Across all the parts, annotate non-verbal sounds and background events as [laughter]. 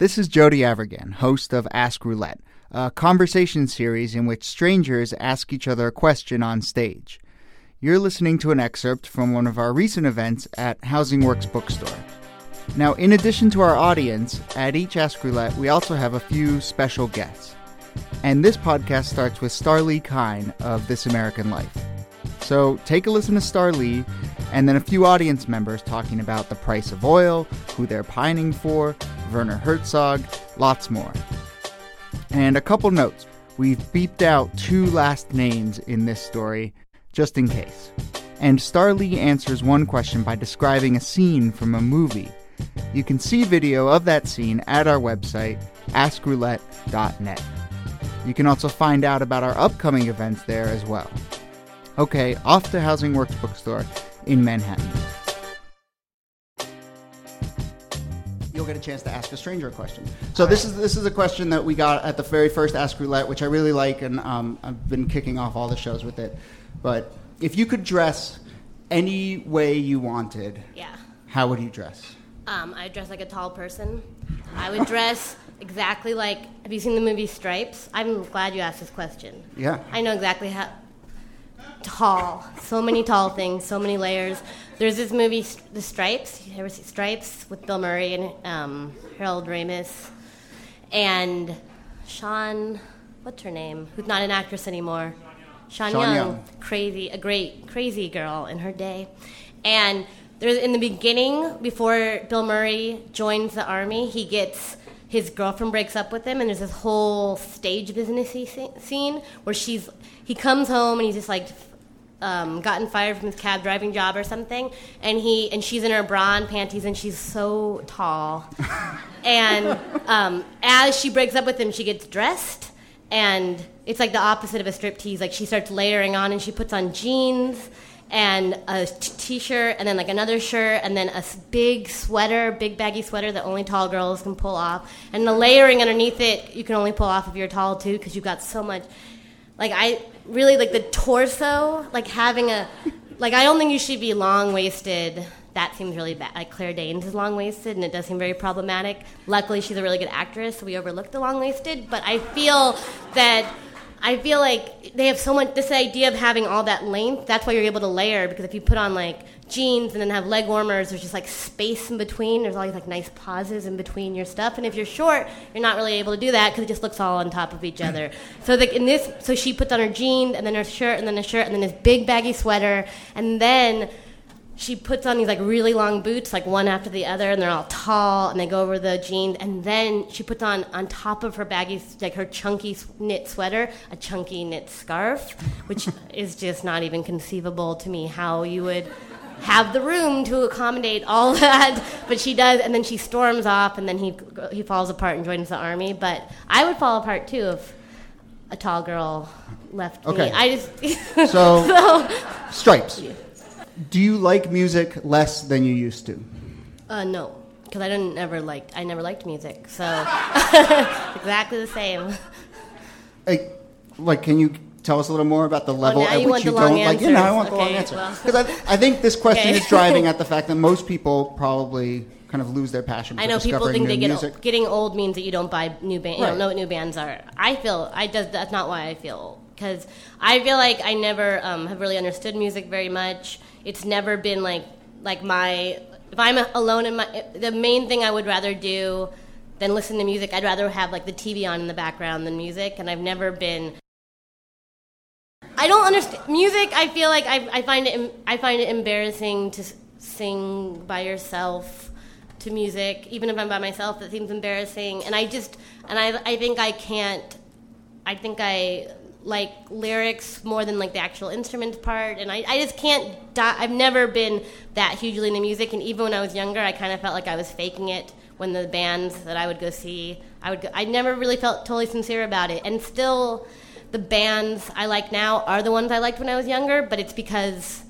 This is Jody Avirgan, host of Ask Roulette, a conversation series in which strangers ask each other a question on stage. You're listening to an excerpt from one of our recent events at Housing Works Bookstore. Now, in addition to our audience, at each Ask Roulette, we also have a few special guests. And this podcast starts with Starlee Kine of This American Life. So take a listen to Starlee and then a few audience members talking about the price of oil, who they're pining for, Werner Herzog, lots more. And a couple notes. We've beeped out two last names in this story, just in case. And Starlee answers one question by describing a scene from a movie. You can see video of that scene at our website, askroulette.net. You can also find out about our upcoming events there as well. Okay, off to Housing Works Bookstore in Manhattan. Get a chance to ask a stranger a question. So this is this is a question that we got at the very first Ask Roulette, which I really like, and um, I've been kicking off all the shows with it. But if you could dress any way you wanted, Yeah. how would you dress? Um, I dress like a tall person. I would dress [laughs] exactly like. Have you seen the movie Stripes? I'm glad you asked this question. Yeah. I know exactly how tall. So many tall things, so many layers. There's this movie, The Stripes. You ever see Stripes with Bill Murray and um, Harold Ramis and Sean? What's her name? Who's not an actress anymore? Sean, Sean Young, Young. crazy, a great crazy girl in her day, and there's in the beginning before Bill Murray joins the army, he gets his girlfriend breaks up with him, and there's this whole stage businessy scene where she's he comes home and he's just like um, gotten fired from his cab driving job or something, and he and she's in her bra and panties, and she's so tall, [laughs] and um, as she breaks up with him, she gets dressed, and it's like the opposite of a striptease. Like she starts layering on, and she puts on jeans and a t-shirt and then like another shirt, and then a big sweater, big baggy sweater that only tall girls can pull off, and the layering underneath it you can only pull off if you're tall too, because you've got so much like I really like the torso, like having a like I don't think you should be long waisted. That seems really bad. Like Claire Danes is long waisted, and it does seem very problematic. Luckily, she's a really good actress, so we overlooked the long waisted. But I feel that I feel like they have so much this idea of having all that length. That's why you're able to layer because if you put on like jeans and then have leg warmers, there's just like space in between. There's all these like nice pauses in between your stuff. And if you're short, you're not really able to do that because it just looks all on top of each other. [clears throat] So like in this, so she puts on her jeans and then her shirt and then a shirt and then this big baggy sweater and then she puts on these like really long boots, like one after the other, and they're all tall, and they go over the jeans. And then she puts on on top of her baggy, like her chunky knit sweater, a chunky knit scarf, which [laughs] is just not even conceivable to me how you would have the room to accommodate all [laughs] that. But she does, and then she storms off, and then he he falls apart and joins the army. But I would fall apart too if a tall girl left Okay. me. I just [laughs] So, [laughs] so stripes. Do you like music less than you used to? Uh, no, because I didn't ever like I never liked music, so exactly the same. Like, like, can you tell us a little more about the level Oh, at you which you don't like? Yeah, no, I want the long Okay, answer well. because I, I think this question Okay. is driving at [laughs] the fact that most people probably kind of lose their passion. For I know people think they get music. getting old means that you don't buy new bands. You Right. don't know what new bands are. I feel I does that's not why I feel because I feel like I never um, have really understood music very much. It's never been like like my if I'm alone in my the main thing I would rather do than listen to music. I'd rather have like the TV on in the background than music, and I've never been. I don't understand music. I feel like I, I find it I find it embarrassing to sing by yourself to music, even if I'm by myself. It seems embarrassing, and I just and I I think I can't. I think I like lyrics more than like the actual instrument part, and I, I just can't. Di- I've never been that hugely into music, and even when I was younger, I kind of felt like I was faking it when the bands that I would go see, I would. Go, I never really felt totally sincere about it, and still, the bands I like now are the ones I liked when I was younger, but it's because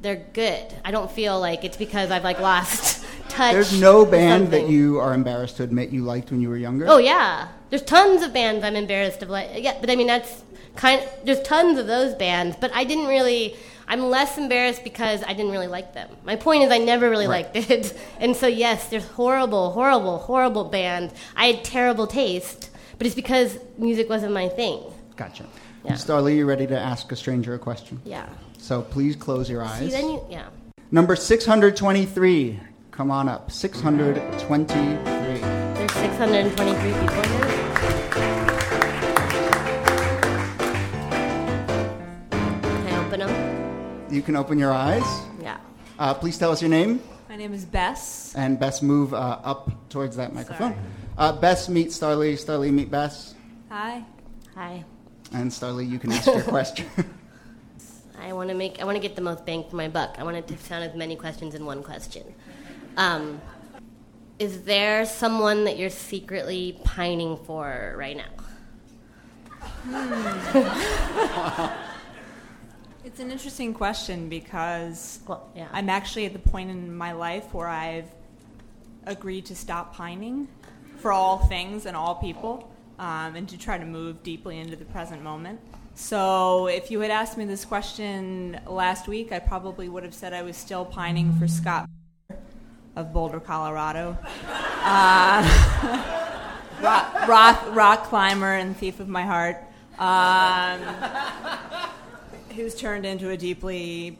they're good. I don't feel like it's because I've like lost [laughs] touch. There's no band that you are embarrassed to admit you liked when you were younger. Oh yeah, there's tons of bands I'm embarrassed of. Like, yeah, but I mean that's kind. Of, there's tons of those bands, but I didn't really. I'm less embarrassed because I didn't really like them. My point is, I never really Right. liked it. [laughs] And so, yes, there's horrible, horrible, horrible bands. I had terrible taste, but it's because music wasn't my thing. Gotcha. Yeah. Starlee, you ready to ask a stranger a question? Yeah. So please close your eyes. See, then you, yeah. Number 623. Come on up. 623. There's 623 people here. Can I open them? You can open your eyes. Yeah. Uh, please tell us your name My name is Bess. and Bess move uh, up towards that microphone. Uh, Bess meet Starlee. Starlee meet Bess. Hi. Hi. And Starlee, you can ask your [laughs] question. I want to make. I want to get the most bang for my buck. I want it to sound as many questions in one question. Um, is there someone that you're secretly pining for right now? [laughs] It's an interesting question because Well, yeah. I'm actually at the point in my life where I've agreed to stop pining for all things and all people um, and to try to move deeply into the present moment. So, if you had asked me this question last week, I probably would have said I was still pining for Scott of Boulder, Colorado. Uh, [laughs] rock, rock, rock climber and thief of my heart. Um, who's turned into a deeply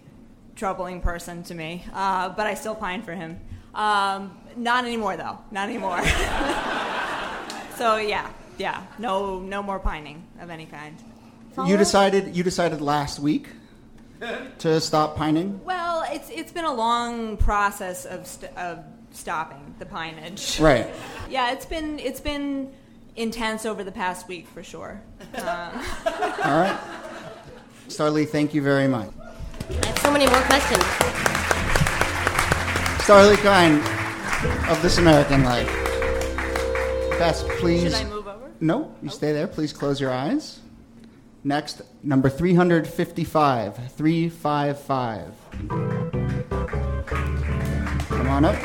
troubling person to me. Uh, but I still pine for him. Um, not anymore, though. Not anymore. [laughs] so yeah, yeah. No, no more pining of any kind. you decided. You decided last week to stop pining. Well, it's it's been a long process of st- of stopping the pineage. Right. [laughs] Yeah, it's been it's been intense over the past week for sure. Um, [laughs] All right. Starlee, thank you very much. I have so many more questions. Starlee Kine of This American Life. Bess, please. Should I move over? No, you stay there. Please close your eyes. Next, number 355. 355. Come on up.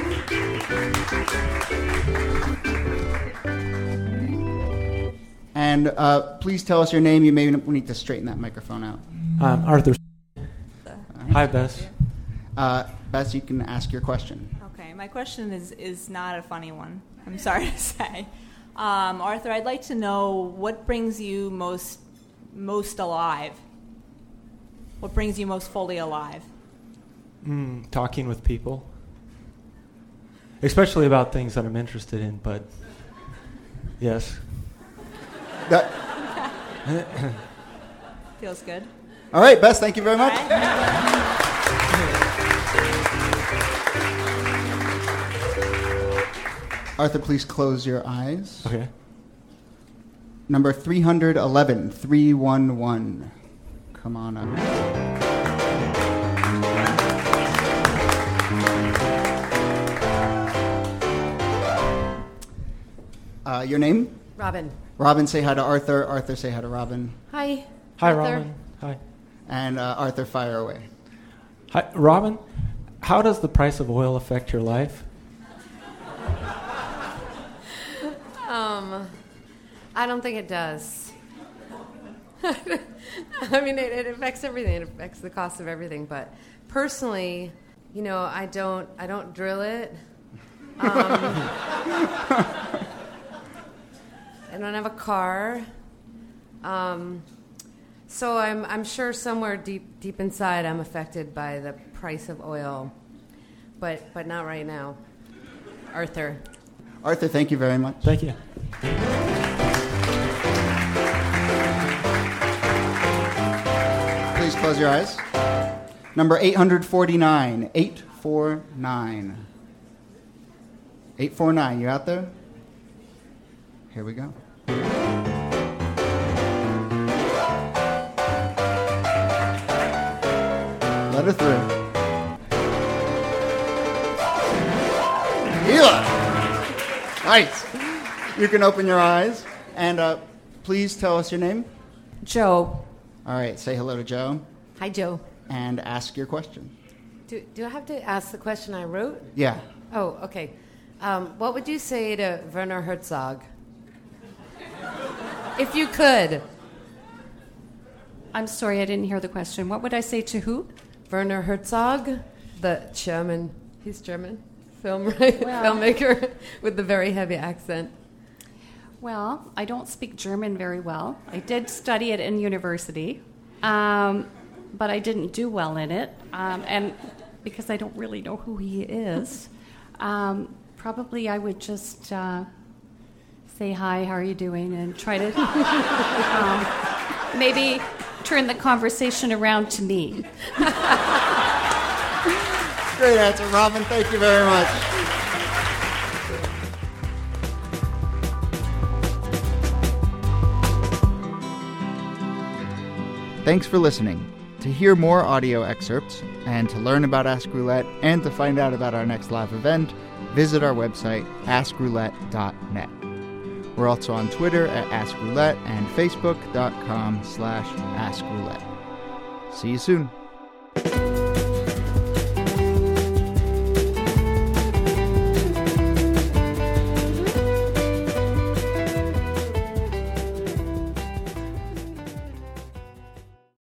And uh, please tell us your name. You may need to straighten that microphone out. Um, Arthur. Hi, Bess. Uh, Bess, you can ask your question. Okay, my question is is not a funny one. I'm sorry to say, um, Arthur. I'd like to know what brings you most most alive. What brings you most fully alive? Mm, talking with people, especially about things that I'm interested in. But [laughs] yes, That- [laughs] Feels good. all right, Bess, thank you very much. Arthur, please close your eyes. okay. Number 311, 311. Come on up. Uh, your name? Robin. Robin, say hi to Arthur. Arthur, say hi to Robin. Hi. Hi, Arthur. Robin. Hi. And uh, Arthur, fire away. Hi, Robin. How does the price of oil affect your life? Um, I don't think it does. [laughs] I mean, it, it affects everything. It affects the cost of everything. But personally, you know, I don't. I don't drill it. Um, [laughs] I don't have a car. Um, so I'm. I'm sure somewhere deep, deep inside, I'm affected by the price of oil. But, but not right now. Arthur. Arthur, thank you very much. Thank you. Please close your eyes. Number 849. 849. 849. You out there? Here we go. Letter three. Eli! Nice. You can open your eyes. And uh, please tell us your name. Joe. All right, say hello to Joe Hi, Joe. and ask your question. Do, do I have to ask the question I wrote? Yeah. Oh, okay. Um, what would you say to Werner Herzog? if you could. I'm sorry, I didn't hear the question. What would I say to who? Werner Herzog, the German, he's German, film [laughs] right? filmmaker with the very heavy accent. Well, I don't speak German very well. I did study it in university, um, but I didn't do well in it. Um, and because I don't really know who he is, um, probably I would just uh, say hi, how are you doing, and try to [laughs] um, maybe turn the conversation around to me. [laughs] Great answer, Robin. Thank you very much. Thanks for listening. To hear more audio excerpts, and to learn about Ask Roulette, and to find out about our next live event, visit our website, askroulette.net. We're also on Twitter at AskRoulette and Facebook.com slash AskRoulette. See you soon.